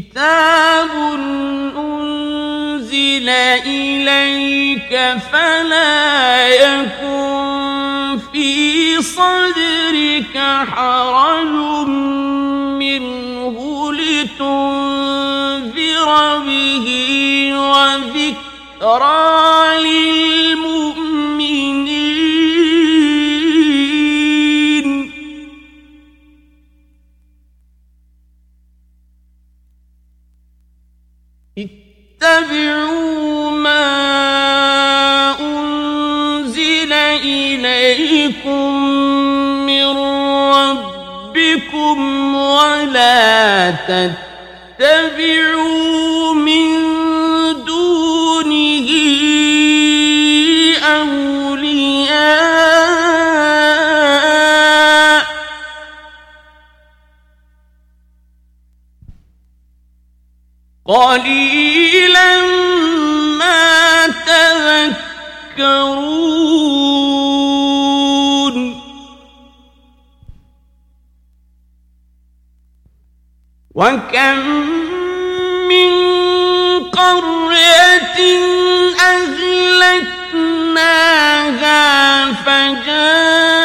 كتاب أنزل إليك فلا يكن في صدرك حرج منه لتنذر به وذكرى للمؤمنين اتبعوا ما أنزل إليكم من ربكم ولا تتبعوا تذكرون. وكم من قرية أهلكناها فجاءها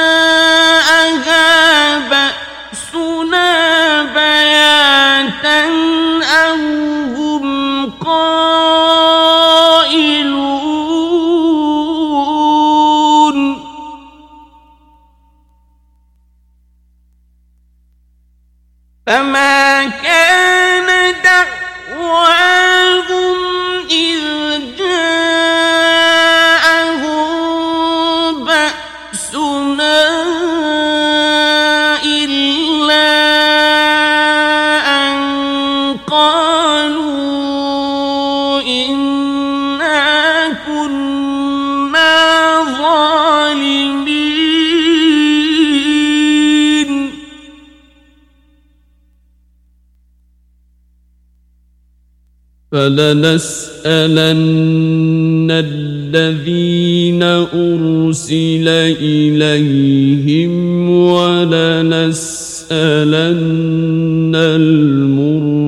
كان دعواهم فلنسألن الذين أرسل إليهم ولنسألن المرسلين.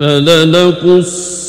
فلنقصن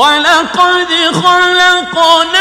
ولقد خلقناكم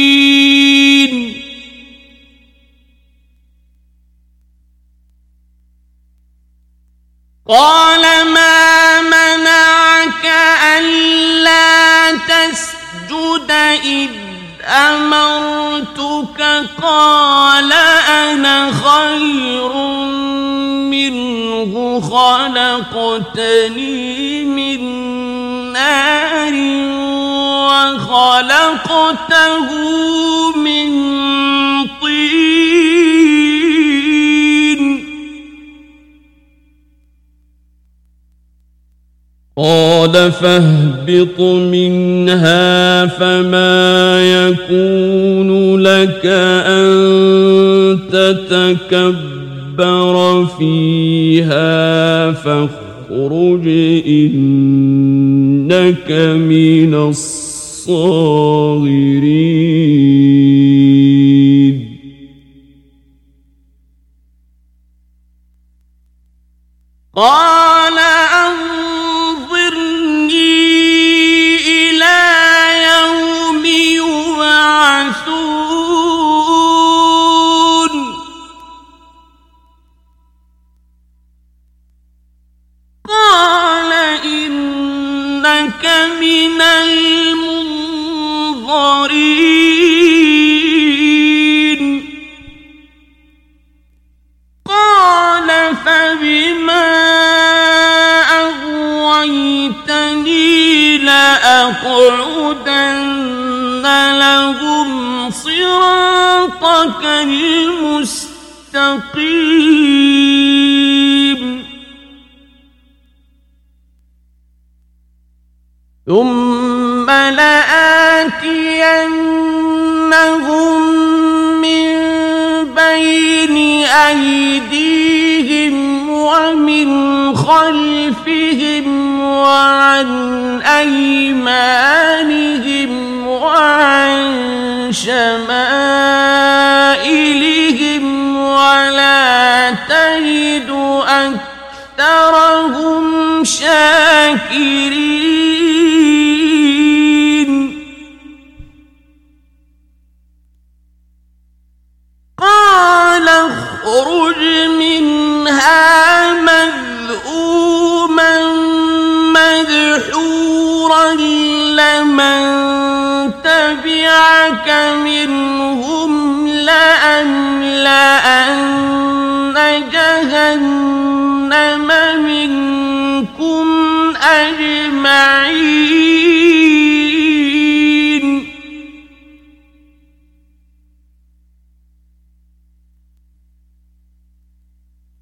الساجدين قال ما منعك ألا تسجد إذ أمرتك؟ قال أنا خير منه خلقتني من نار وخلقته من طين. قال فاهبط منها فما يكون لك أن تتكبر فيها فاخرج إنك من الصاغرين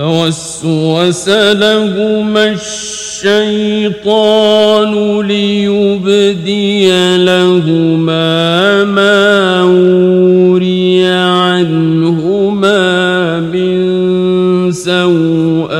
فوسوس لهما الشيطان ليبدي لهما ما وري عنهما من سوآتهما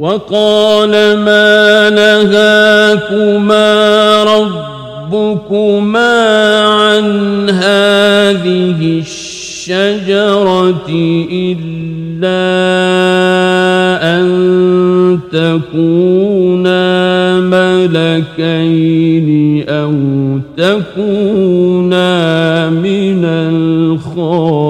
وقال ما نهاكما ربكما عن هذه الشجرة إلا أن تكونا ملكين أو تكونا من الخالدين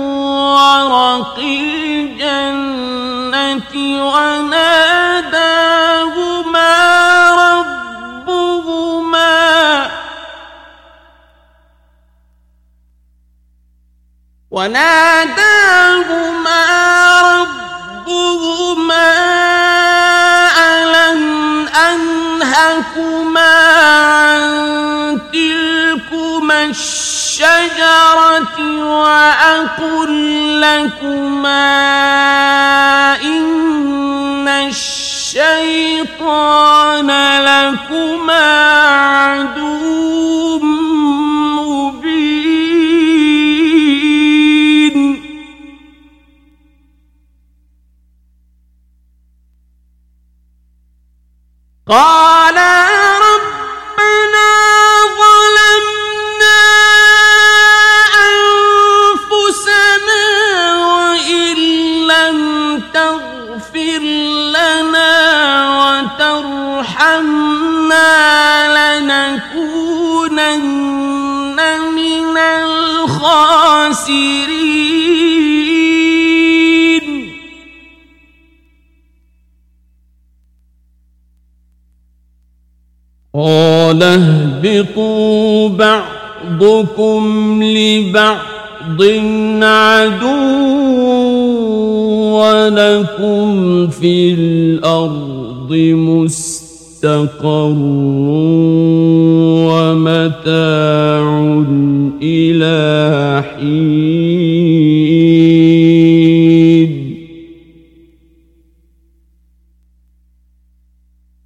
ورق الجنة وناداهما ربهما وناداهما ربهما ألم أنهكما عن تلكما الشجرة وأقل لكما إن الشيطان لكما عدو مبين. قالا لنكونن من الخاسرين. قال اهبطوا بعضكم لبعض عدو ولكم في الأرض مستقر ومتاع إلى حين.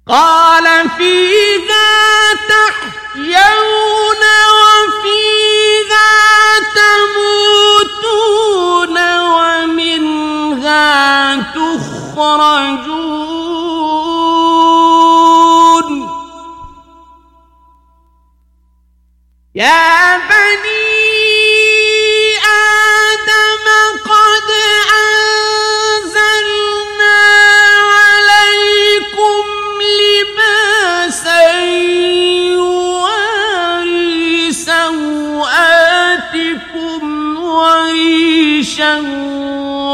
قال فيها يا بني آدم قد أنزلنا عليكم لباسا يواري سوآتكم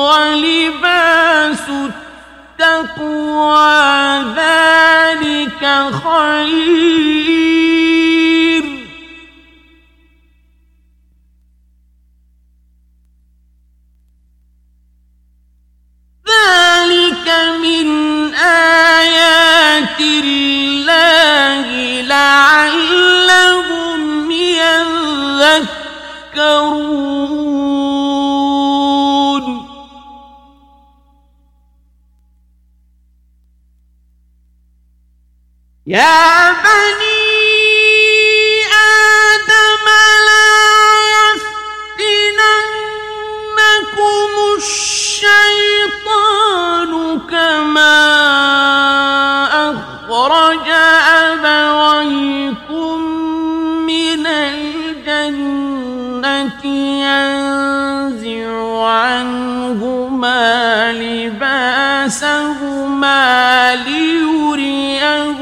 ولباس التقوى ذلك خير الله لعلهم يذكرون. يا فلبسهما ليريهما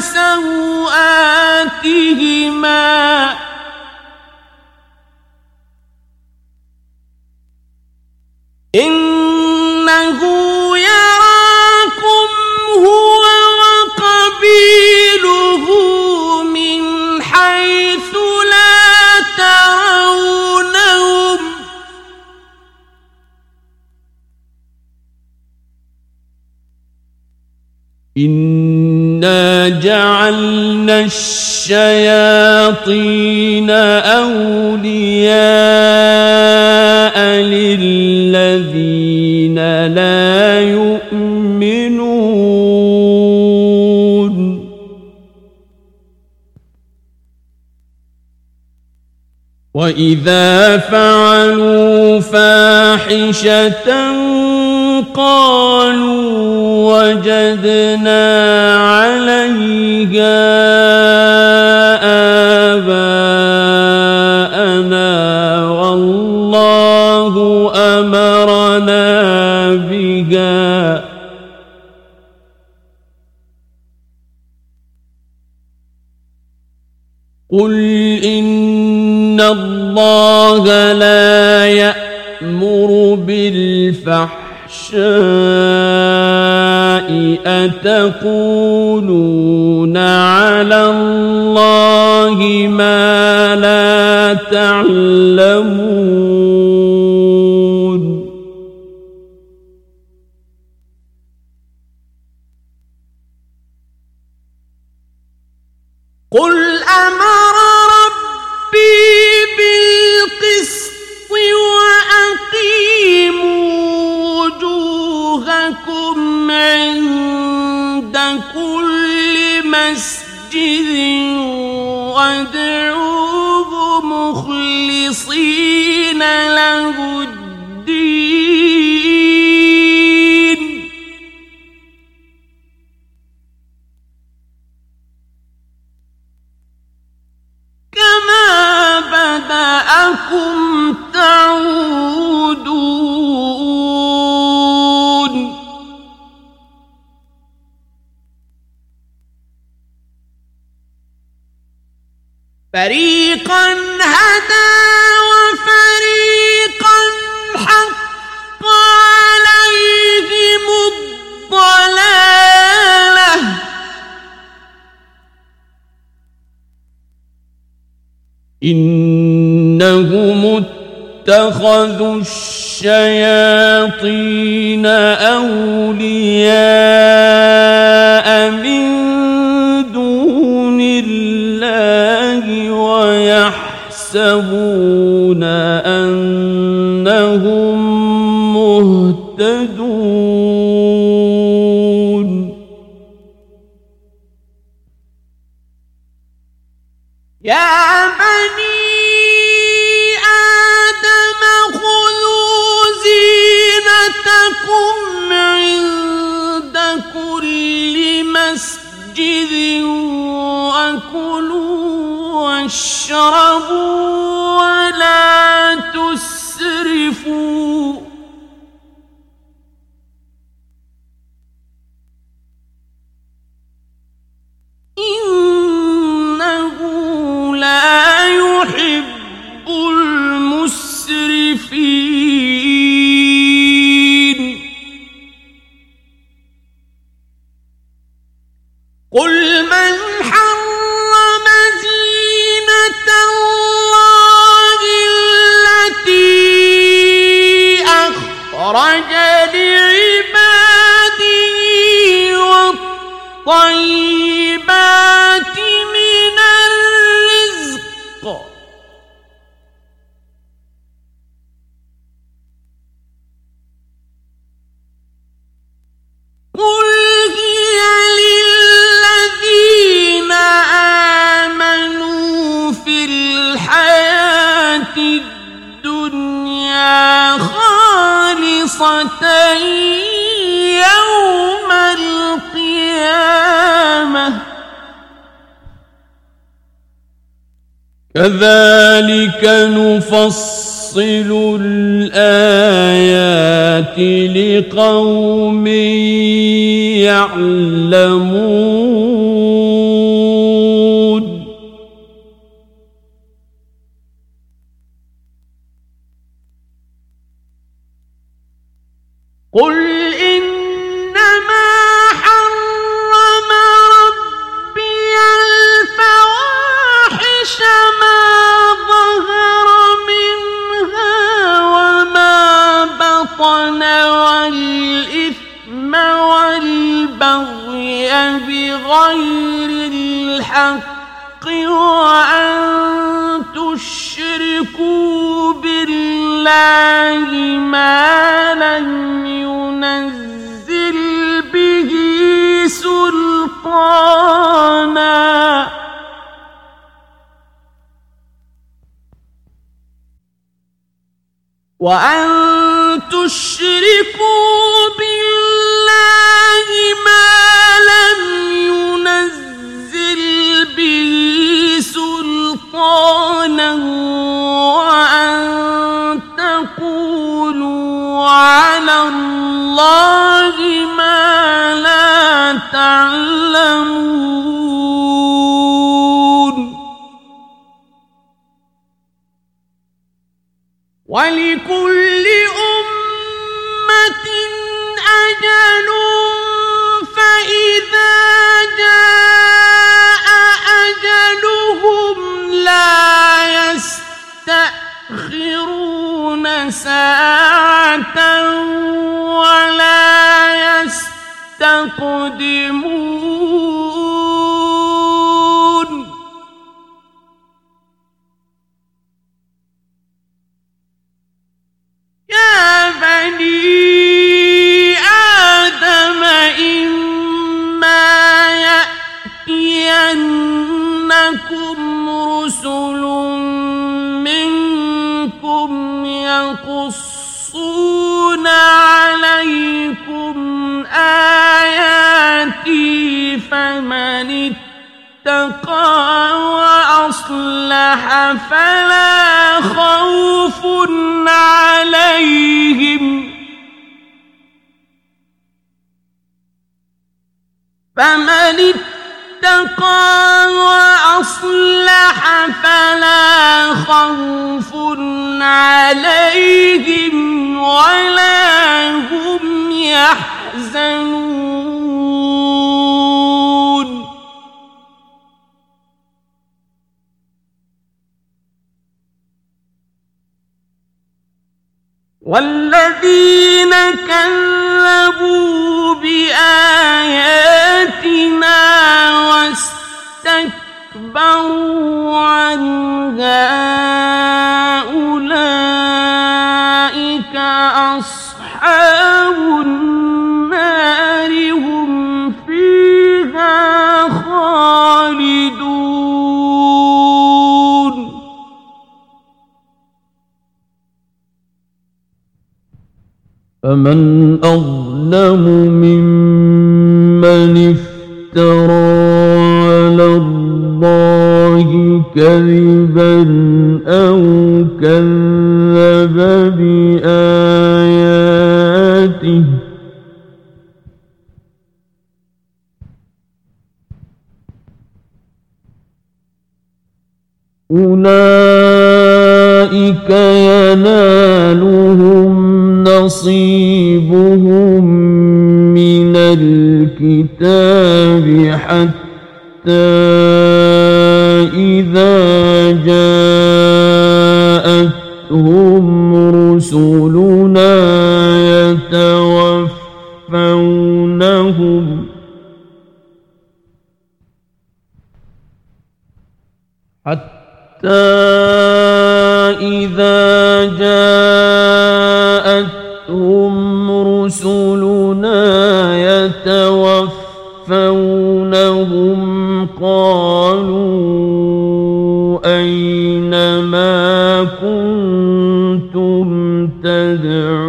سوآتهما إنا جعلنا الشياطين أولياء للذين لا يؤمنون. وإذا فعلوا فاحشة قالوا وجدنا عليها آباءنا والله أمرنا بها. قل إن الله لا يأمر بالفحش الفحشاء أتقولون على الله ما لا تعلمون إنهم اتخذوا الشياطين أولياء من دون الله ويحسبون واشربوا والطيبات من الرزق. قل هي للذين آمنوا في الحياة الدنيا خالصة كذلك نفصل الآيات لقوم يعلمون. قل فلا خوف عليهم. فمن اتقى وأصلح فلا خوف عليهم ولا هم يحزنون. والذين كذبوا بآياتنا واستكبروا عنها أولئك أصحاب فمن أظلم ممن افترى على الله كذبا أو كذب حتى ما كنتم تدعون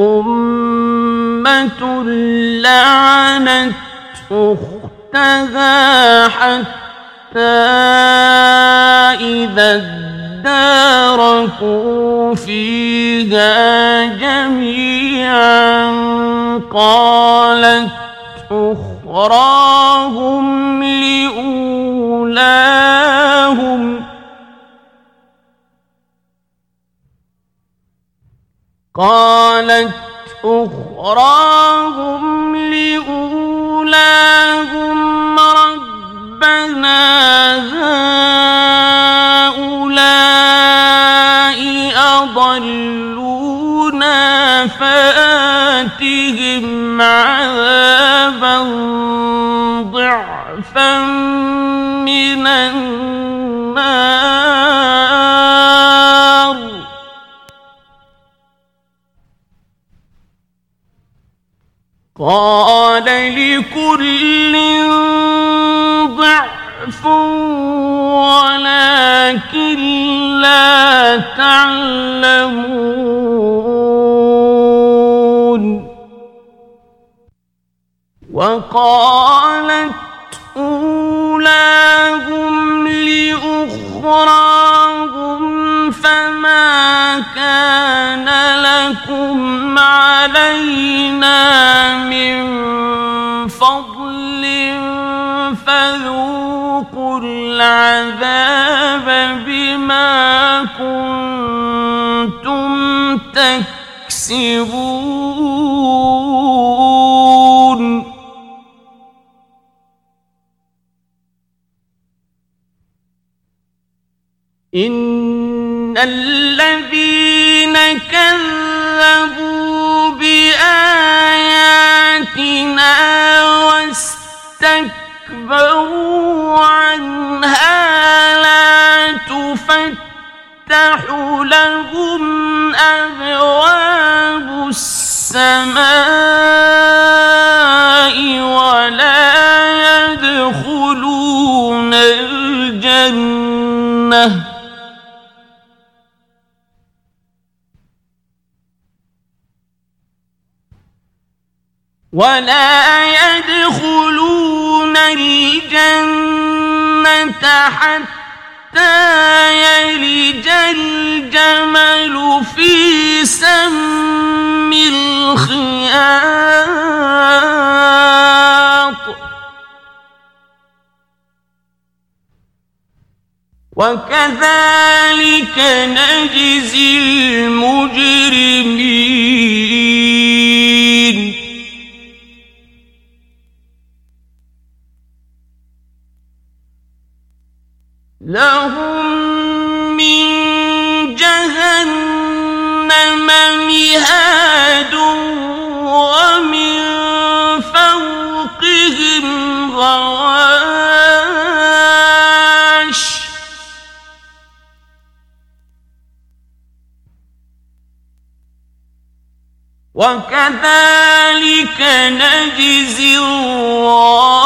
أمة لعنت أختها حتى إذا اداركوا فيها جميعا قالت أخراهم لأولاهم قالت أخراهم لأولاهم ربنا هؤلاء أضلونا فآتهم عذابا تعلمون. وقالت أولاهم لأخراهم فما كان لكم علينا من فضل فذوقوا العذاب بما تكسبون إن الذين كذبوا بآياتنا واستكبروا عنها لا تفتح لهم أبواب السماء ولا يدخلون الجنة. ولا يدخلون الجنة حتى يلج الجمل في سم الخياط. وكذلك نجزي المجرمين. لهم من جهنم مهاد ومن فوقهم غواش. وكذلك نجزي الظالمين.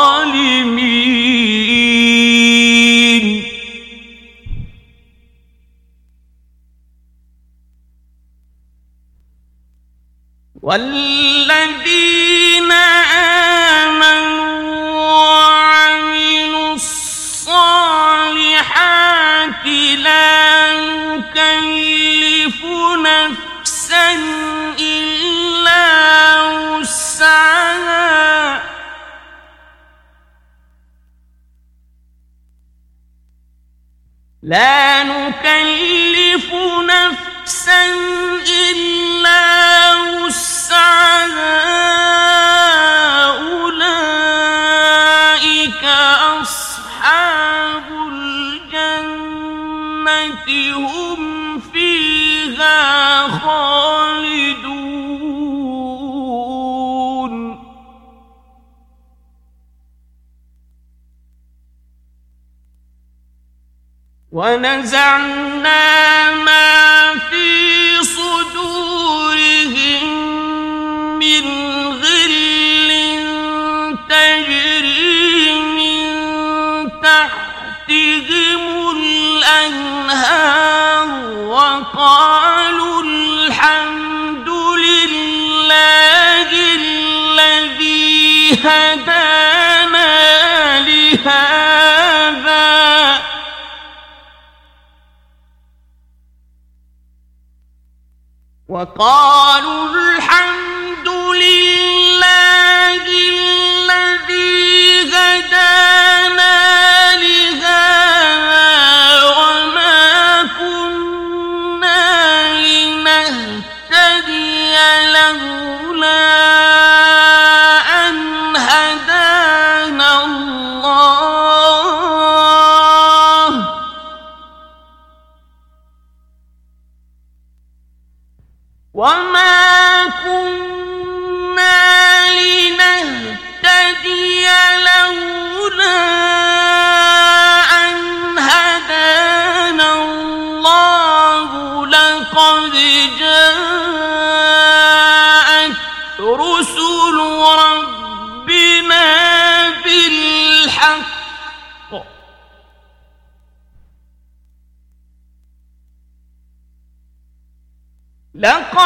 والذين آمنوا وعملوا الصالحات لا نكلف نفسا إلا وسعها. لا نكلف نفسا إلا أولئك أصحاب الجنة هم فيها خالدون ونزعنا ما في وقالوا الحمد لله الذي هدانا لهذا. وقالوا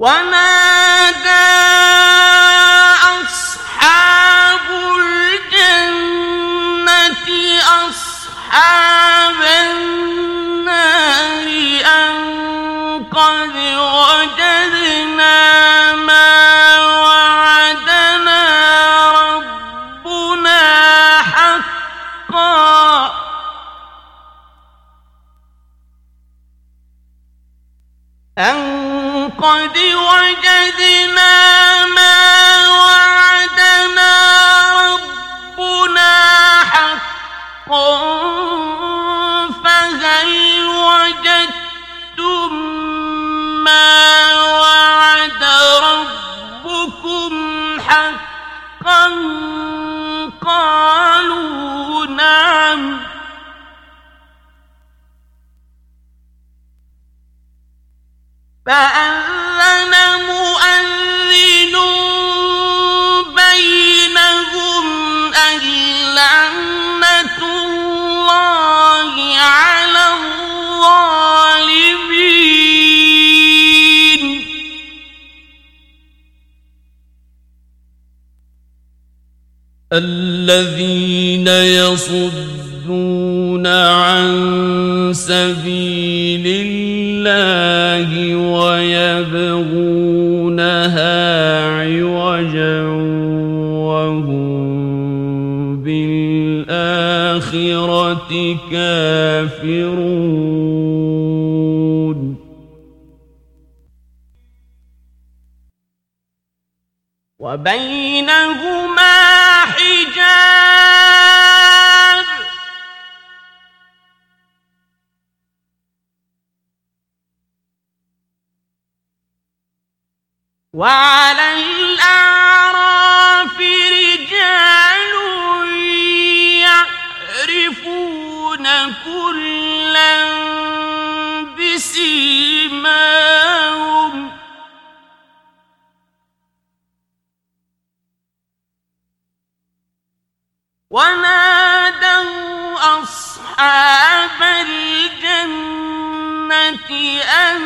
ونادى قد وجدنا بينهم اللعنة الله على الظالمين. الذين يصدون عن سبيل الله ويبغونها عوجا وهم بالآخرة كافرون. وبينهما حجاب وعلى الأعراف رجال يعرفون كلا بسيماهم. ونادوا أصحاب الجنة أن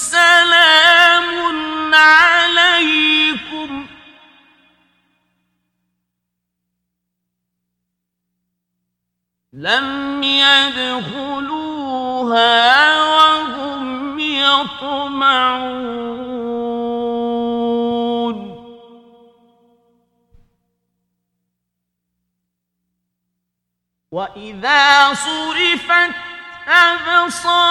سلام عليكم. لم يدخلوها وهم يطمعون. وإذا صرفت أبصارهم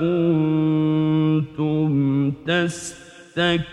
كنتم تستكبرون.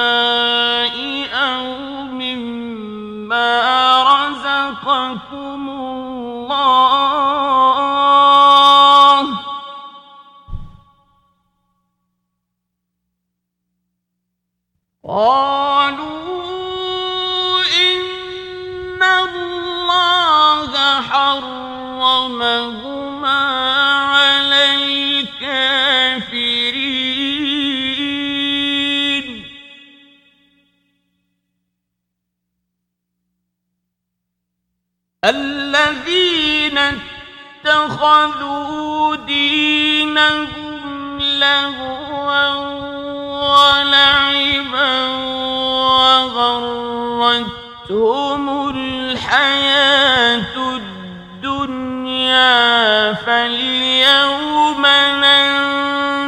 الذين اتخذوا دينهم لهوا ولعبا وغرتهم الحياة الدنيا فاليوم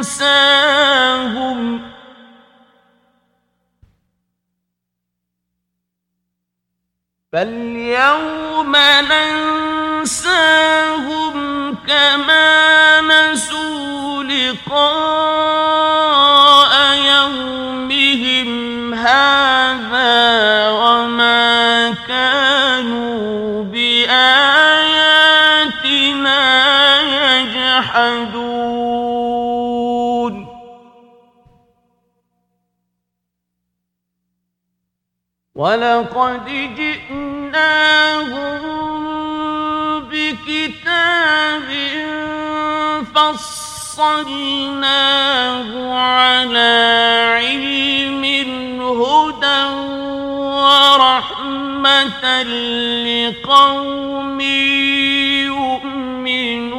ننساهم فاليوم ننساهم كما نسوا لقاء ولقد جئناهم بكتاب فصلناه على علم هدى ورحمة لقوم يؤمنون.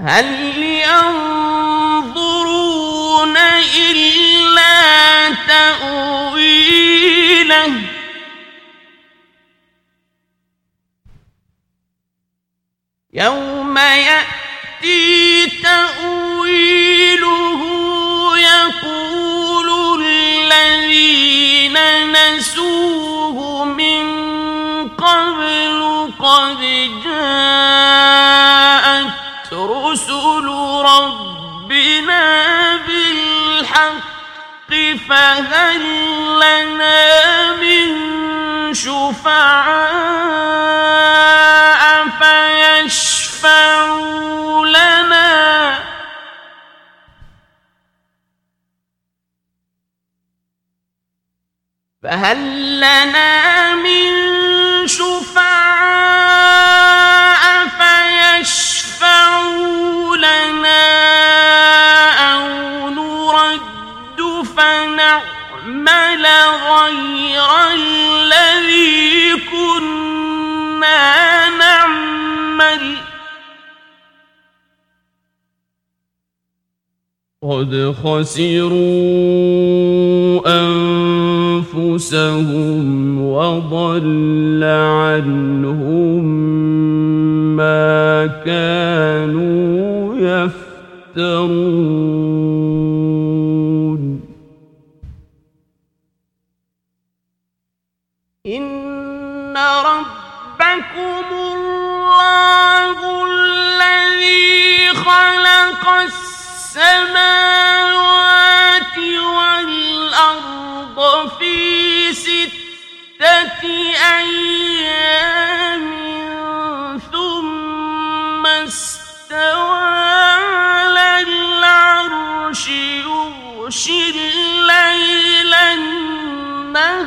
هل ينظرون إلا تأويله. يوم يأتي تأويله يقول الذين نسوه من قبل قد جاءت فهل لنا من شفعاء فيشفعوا لنا؟ فهل لنا من شفعاء فيشفعوا لنا؟ فنعمل غير الذي كنا نعمل. قد خسروا أنفسهم وضل عنهم ما كانوا يفترون. السماوات والأرض في ستة أيام ثم استوى على العرش يغشي الليل النهار.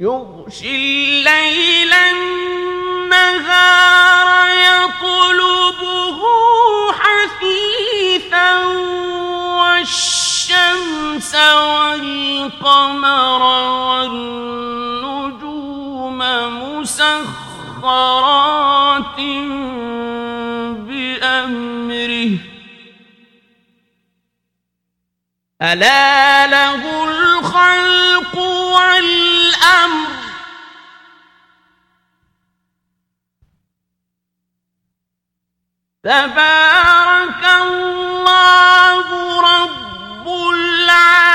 يغشي الليل النهار يطلبه حثيثا والشمس والقمر والنجوم مسخرات بأمره. ألا له الخلق والأمر تبارك الله رب العالمين.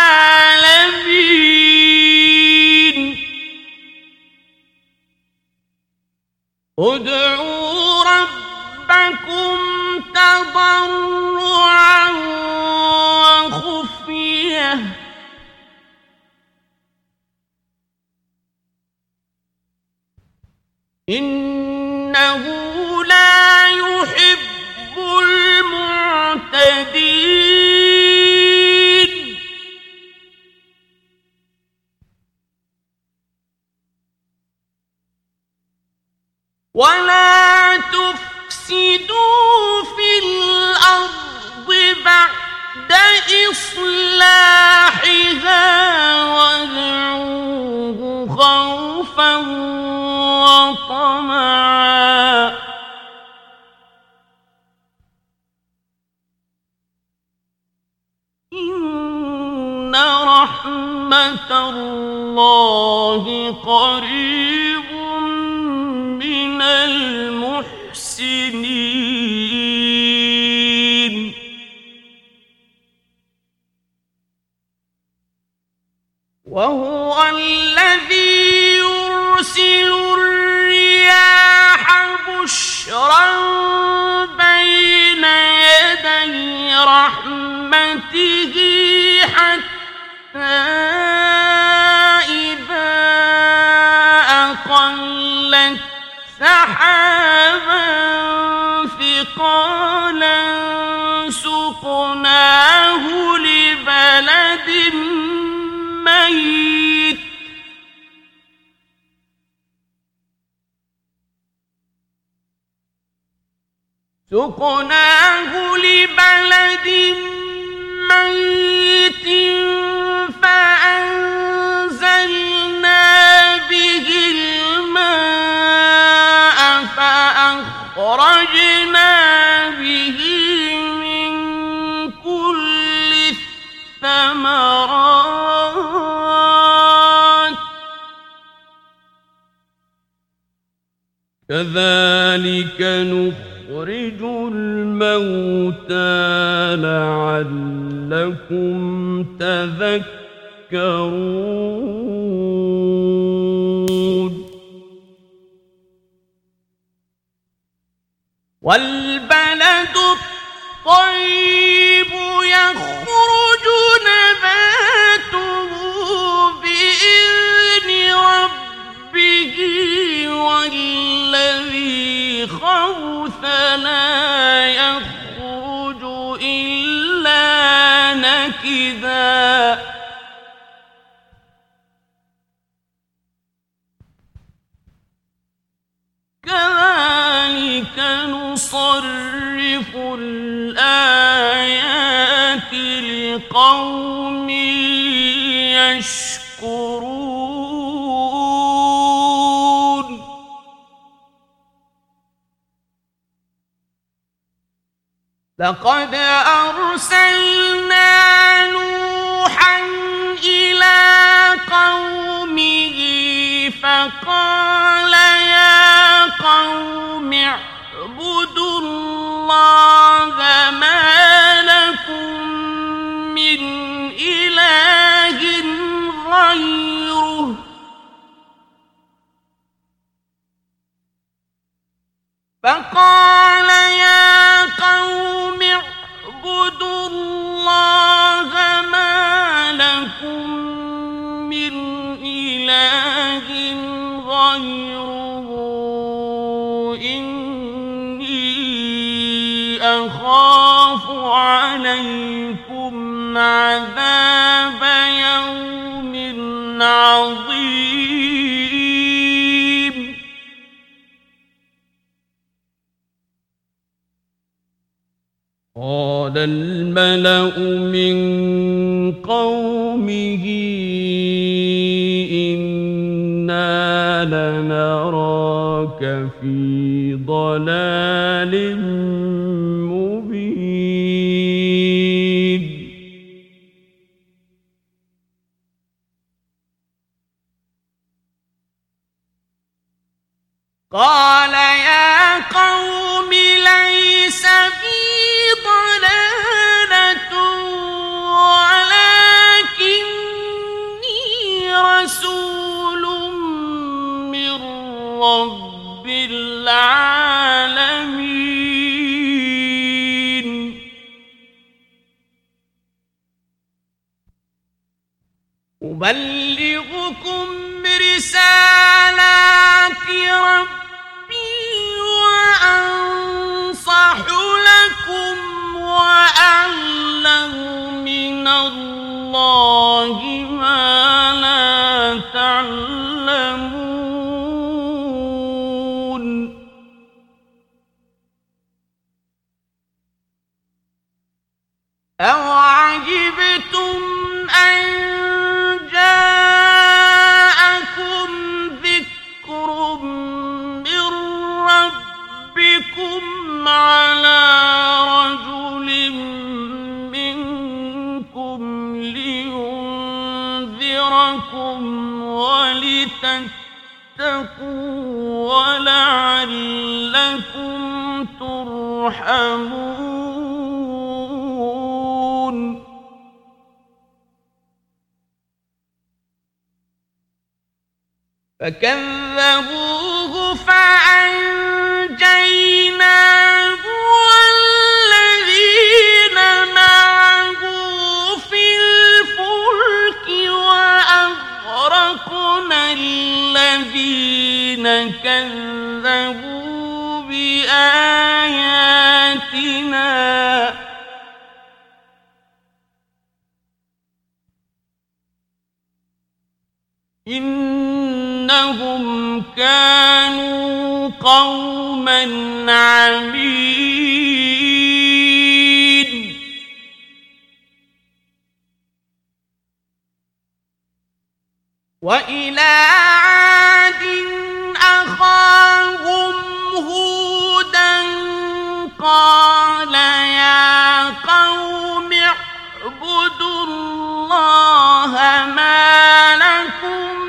ادعوا ربكم تضرعا إنه لا يحب المعتدين. ولا تفسدوا في الأرض بعد إصلاحها وادعوه خوفا وطمعا. إن رحمة الله قريب من المحسنين. وهو الذي يرسل الرياح بشرا بين يدي رحمته حتى إذا أقل سحابا ثقالا سقناه لبلد سقناه لبلد ميت فأنزلنا به الماء فأخرجنا به من كل الثمرات. كذلك نخرج الموتى لعلكم تذكرون. والبلد الطيب يخرج نباته بإذن ربه والذي خبث لا يخرج إلا نكدا. كذلك نصرف الآيات لقوم يشكرون. لقد أرسلنا نوحا إلى قومه فقال يا قوم اعبدوا الله ما لكم من إله غيره. فقال عذاب يوم عظيم. قال الملأ من قومه إنا لنراك في ضلال قال يا قوم ليس بي ضلالة ولكني رسول من رب العالمين. أبلغكم رسالات ربي وأنصح لكم وأعلم من الله ما لا تعلمون. أو عجبتم أن ولتتقوا ولعلكم ترحمون. فكذبوه فأنجيناه الذين كذبوا بآياتنا. إنهم كانوا قوما عمين وإلى عاد أخاهم هودا قال يا قوم اعبدوا الله ما لكم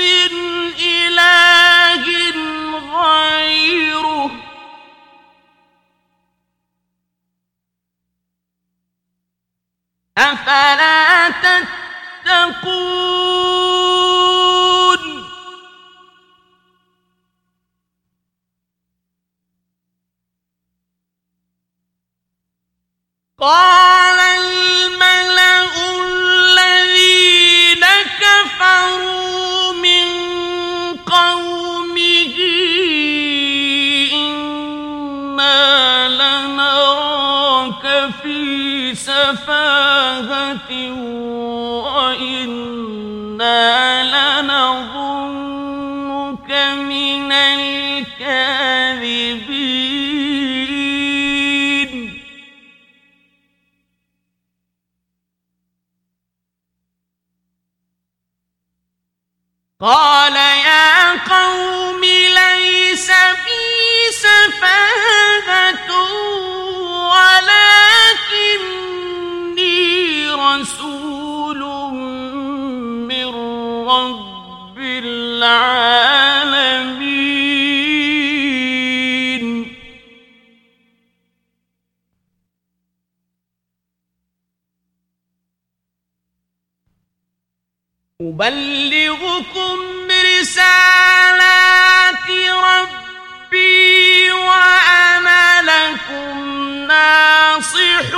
من إله غيره. أفلا تتقون؟ قال الملأ الذين كفروا من قومه إنا لنراك في سفاهة وإنا لنظنك من الكاذبين. قال يا قوم ليس بي سفاهة. أبلغكم رسالات ربي وأنا لكم ناصح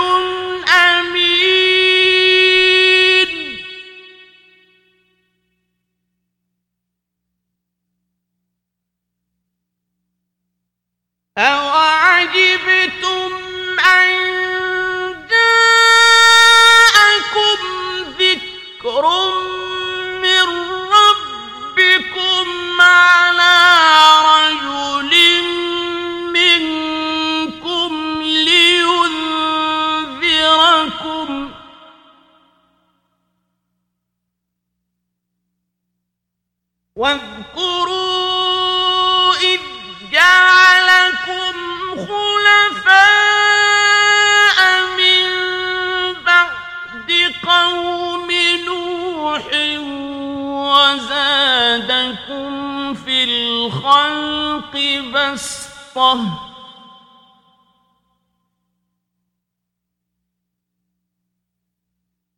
الخلق بسطة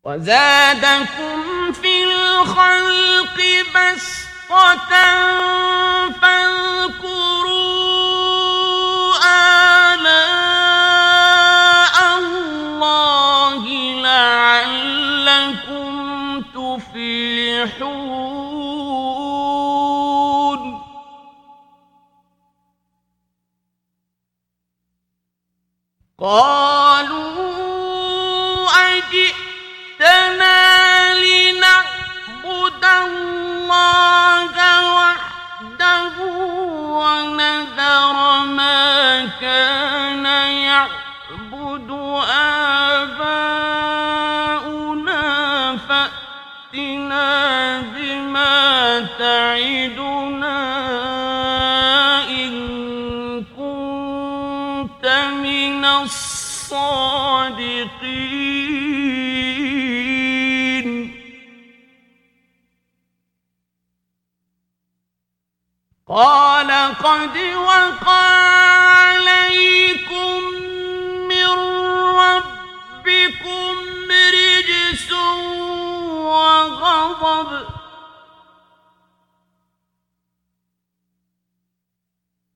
وزادكم في الخلق بسطة فاذكروا آلاء الله لعلكم تفلحون. قالوا أجئتنا لنعبد الله وحده ونذر ما كان يعبد آباؤنا فأتنا بما تعدنا قد وقع عليكم من ربكم رجس وغضب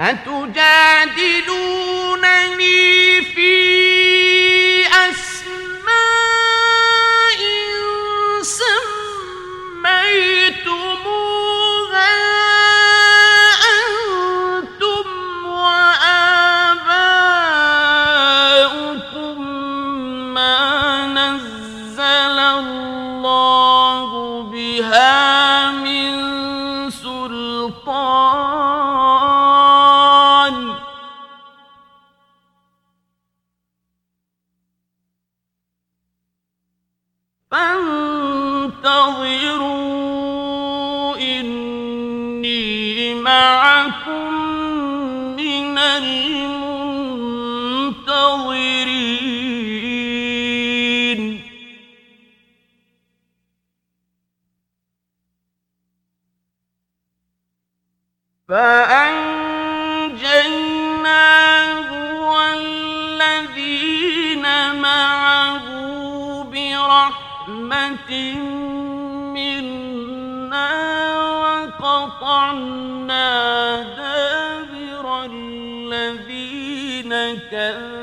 أتجادلونني فأنجيناه والذين معه برحمة منا وقطعنا دابر الذين كذبوا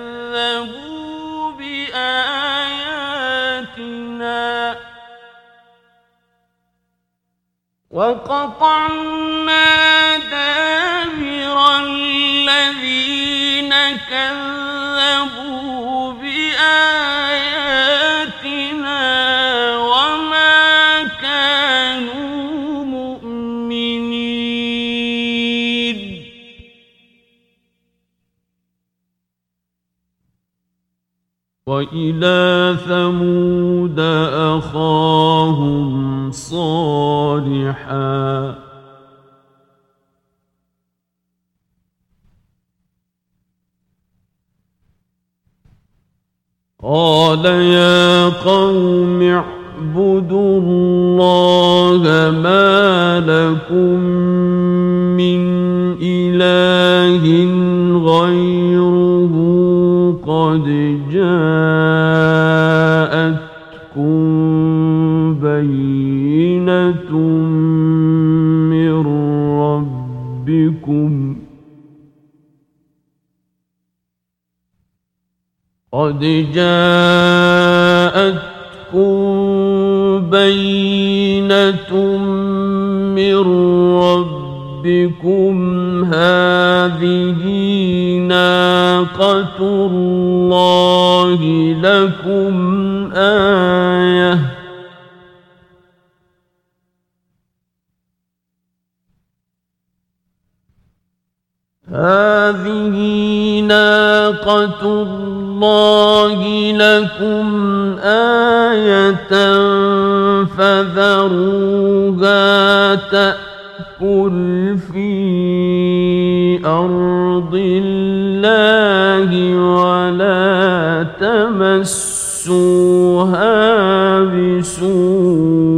وقطعنا دابر الذين كذبوا بآياتنا وما كانوا مؤمنين. وإلى ثمود أخاهم صالحا قال يا قوم اعبدوا الله ما لكم من إله غيره قد جاءتكم قد جاءتكم بينة من ربكم. هذه ناقة الله لكم آية. هذه ناقة الله لكم آية فذروها تأكل في أرض الله ولا تمسوها بسوء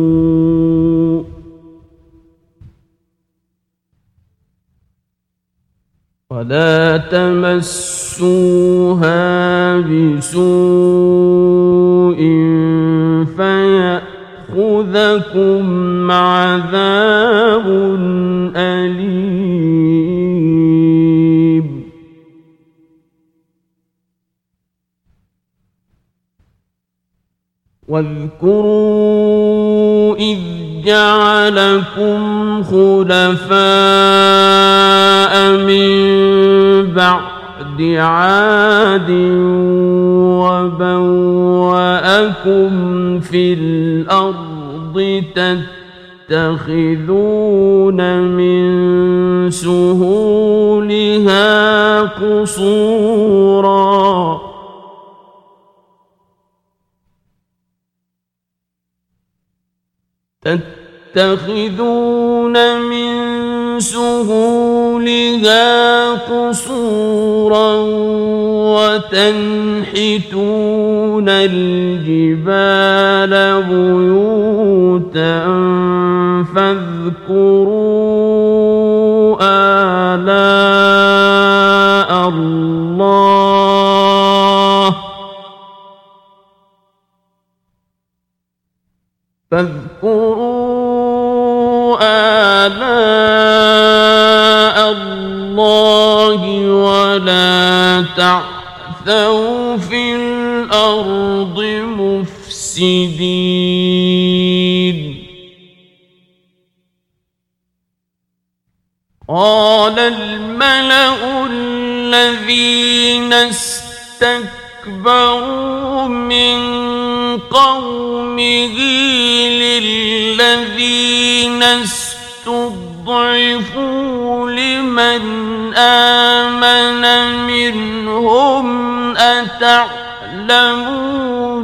ولا تمسوها بسوء فيأخذكم عذاب أليم. واذكروا إذ جعلكم خلفاء من بعد عاد وبوأكم في الأرض تتخذون من سهولها قصوراً تتخذون من سهولها قصورا وتنحتون الجبال بيوتا فاذكروا آلاء الله. فاذكروا آلاء الله ولا تعثوا في الأرض مفسدين. قال الملأ الذين استكبروا من قومه آمن منهم أتعلمون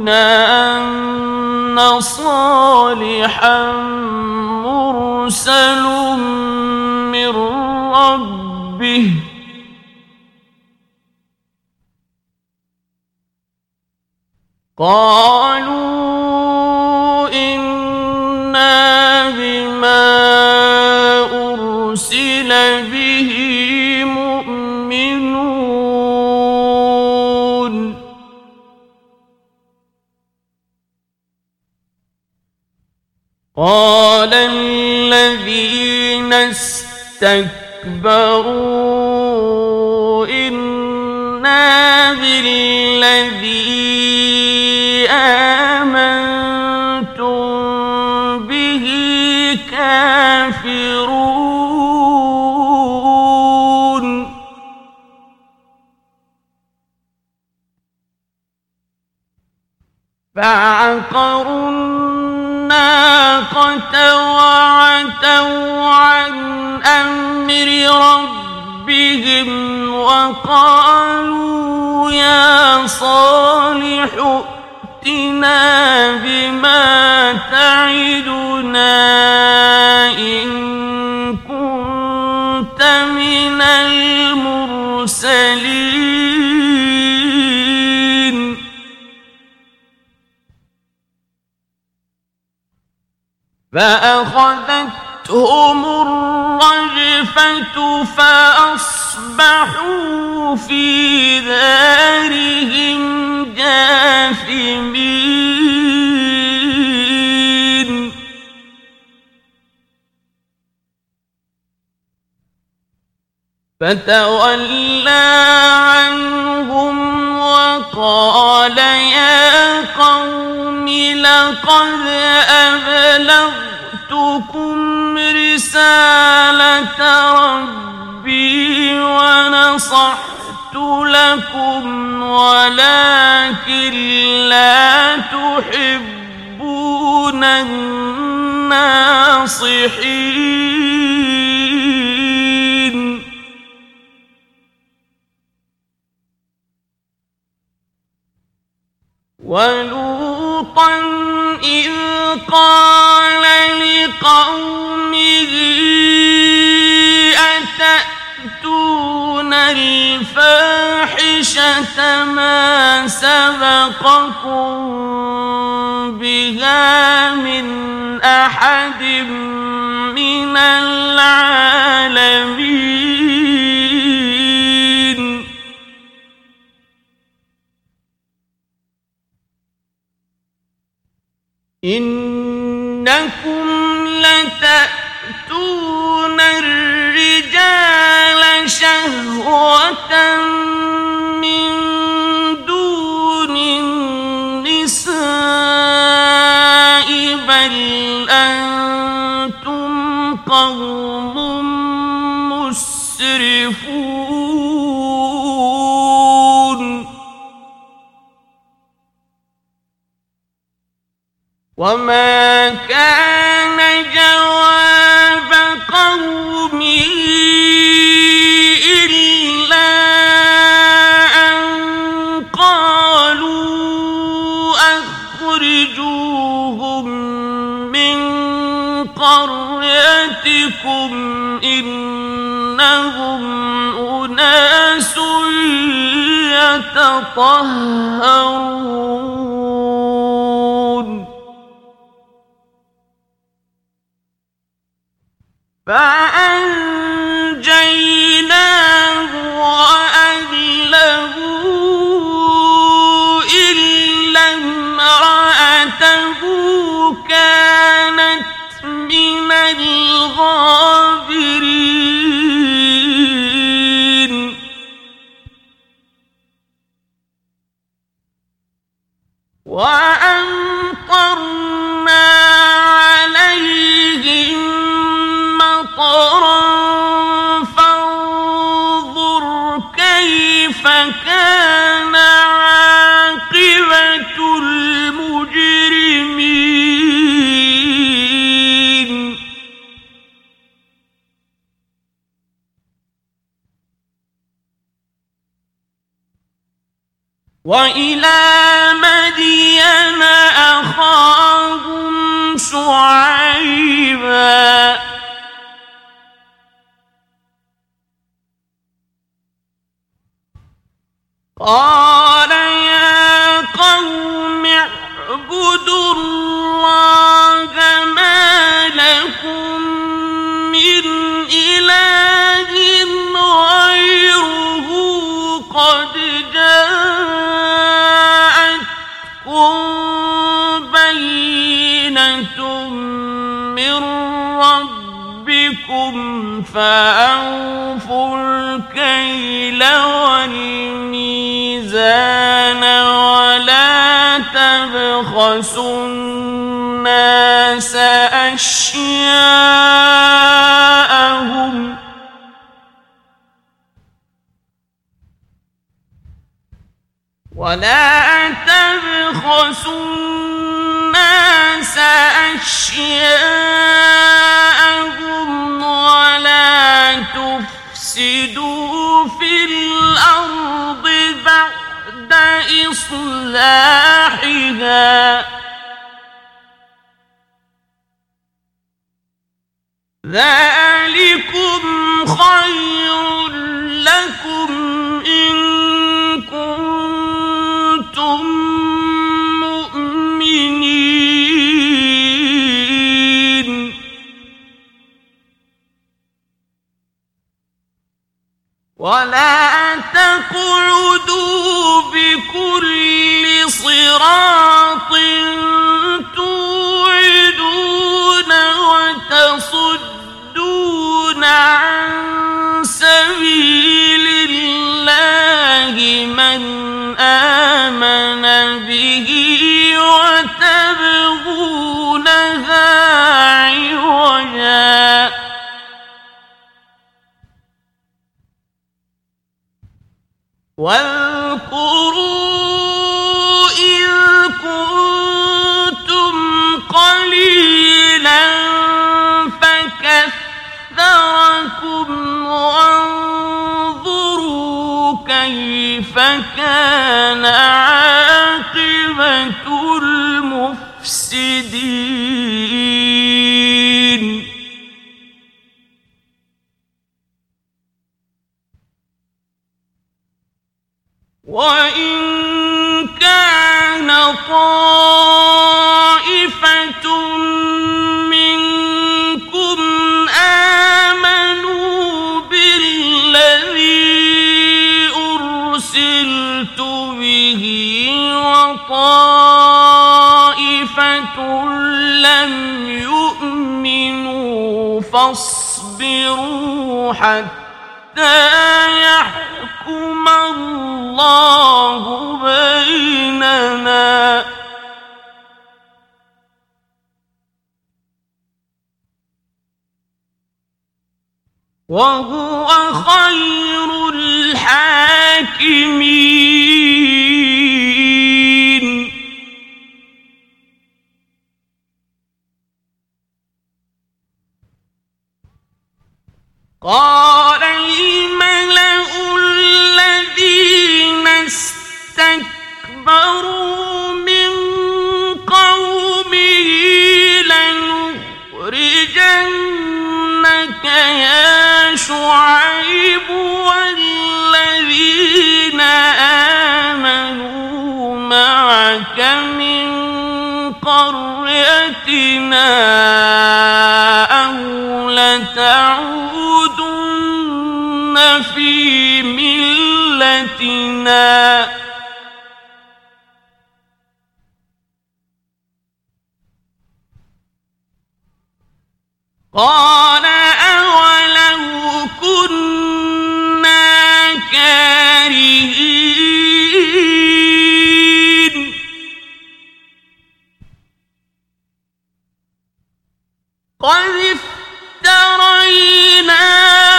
أن صالحا مرسل من ربه؟ قالوا إنا بما أرسل به قال الذين استكبروا إنا بالذين آمنتم به كافرون. فعقروا الناقة وعتوا عن أمر ربهم وقالوا يا صالح ائتنا بما تعدنا إن فأخذتهم الرجفة فأصبحوا في دارهم جاثمين. فتولى عنهم وقال يا قوم لقد أبلغتكم رسالة ربي ونصحت لكم ولكن لا تحبون الناصحين. ولوطا إذ قال لقومه أتأتون الفاحشة ما سبقكم بها من أحد من العالمين إنكم وما كان جواب قومه إلا أن قالوا أخرجوهم من قريتكم إنهم أناس يتطهرون فأنجيناه وإلى مدين أخاهم شعيبا. قال ربكم فأوفوا الكيل والميزان ولا تبخسوا الناس أشياءهم ولا تبخسوا الناس أشياءهم تفسدوا في الأرض بعد إصلاحها ذلكم خير ولا تقعدوا بكل صراط توعدون وتصدون عن سبيل الله من آمن به وتبغونها عوجا إذ كنتم قليلا وانظروا كيف كان فاصبروا حتى يحكم الله بيننا. وهو خير الحاكمين. قال الملأ الذين استكبروا من قومه لنخرجنك يا شعيب والذين آمنوا معك من قريتنا أو لتعودن في ملتنا. قال أولو كنا كارهين. قد افترينا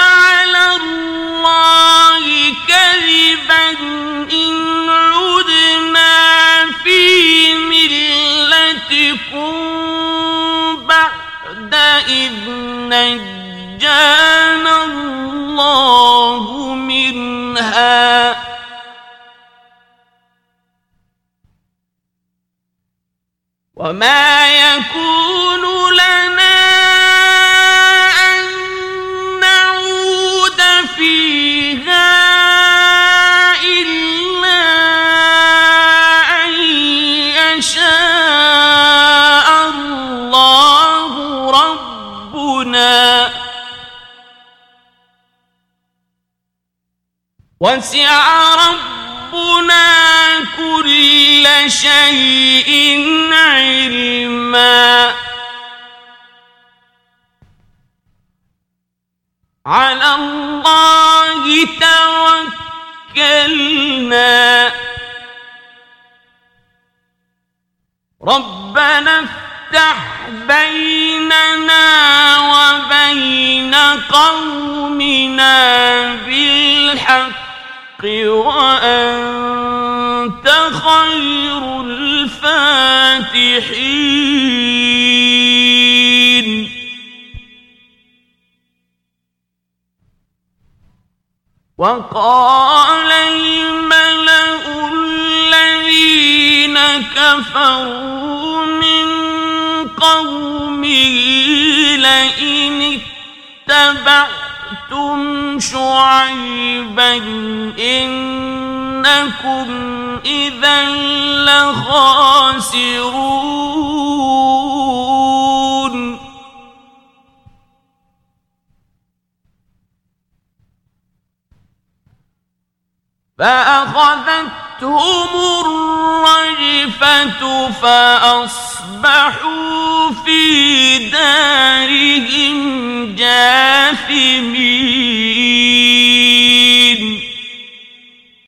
وقال الملأ الذين كفروا من قومه لئن اتبعتم شعيبا إنكم إذا لخاسرون. فأخذتهم الرجفة فأصبحوا في دارهم جاثمين.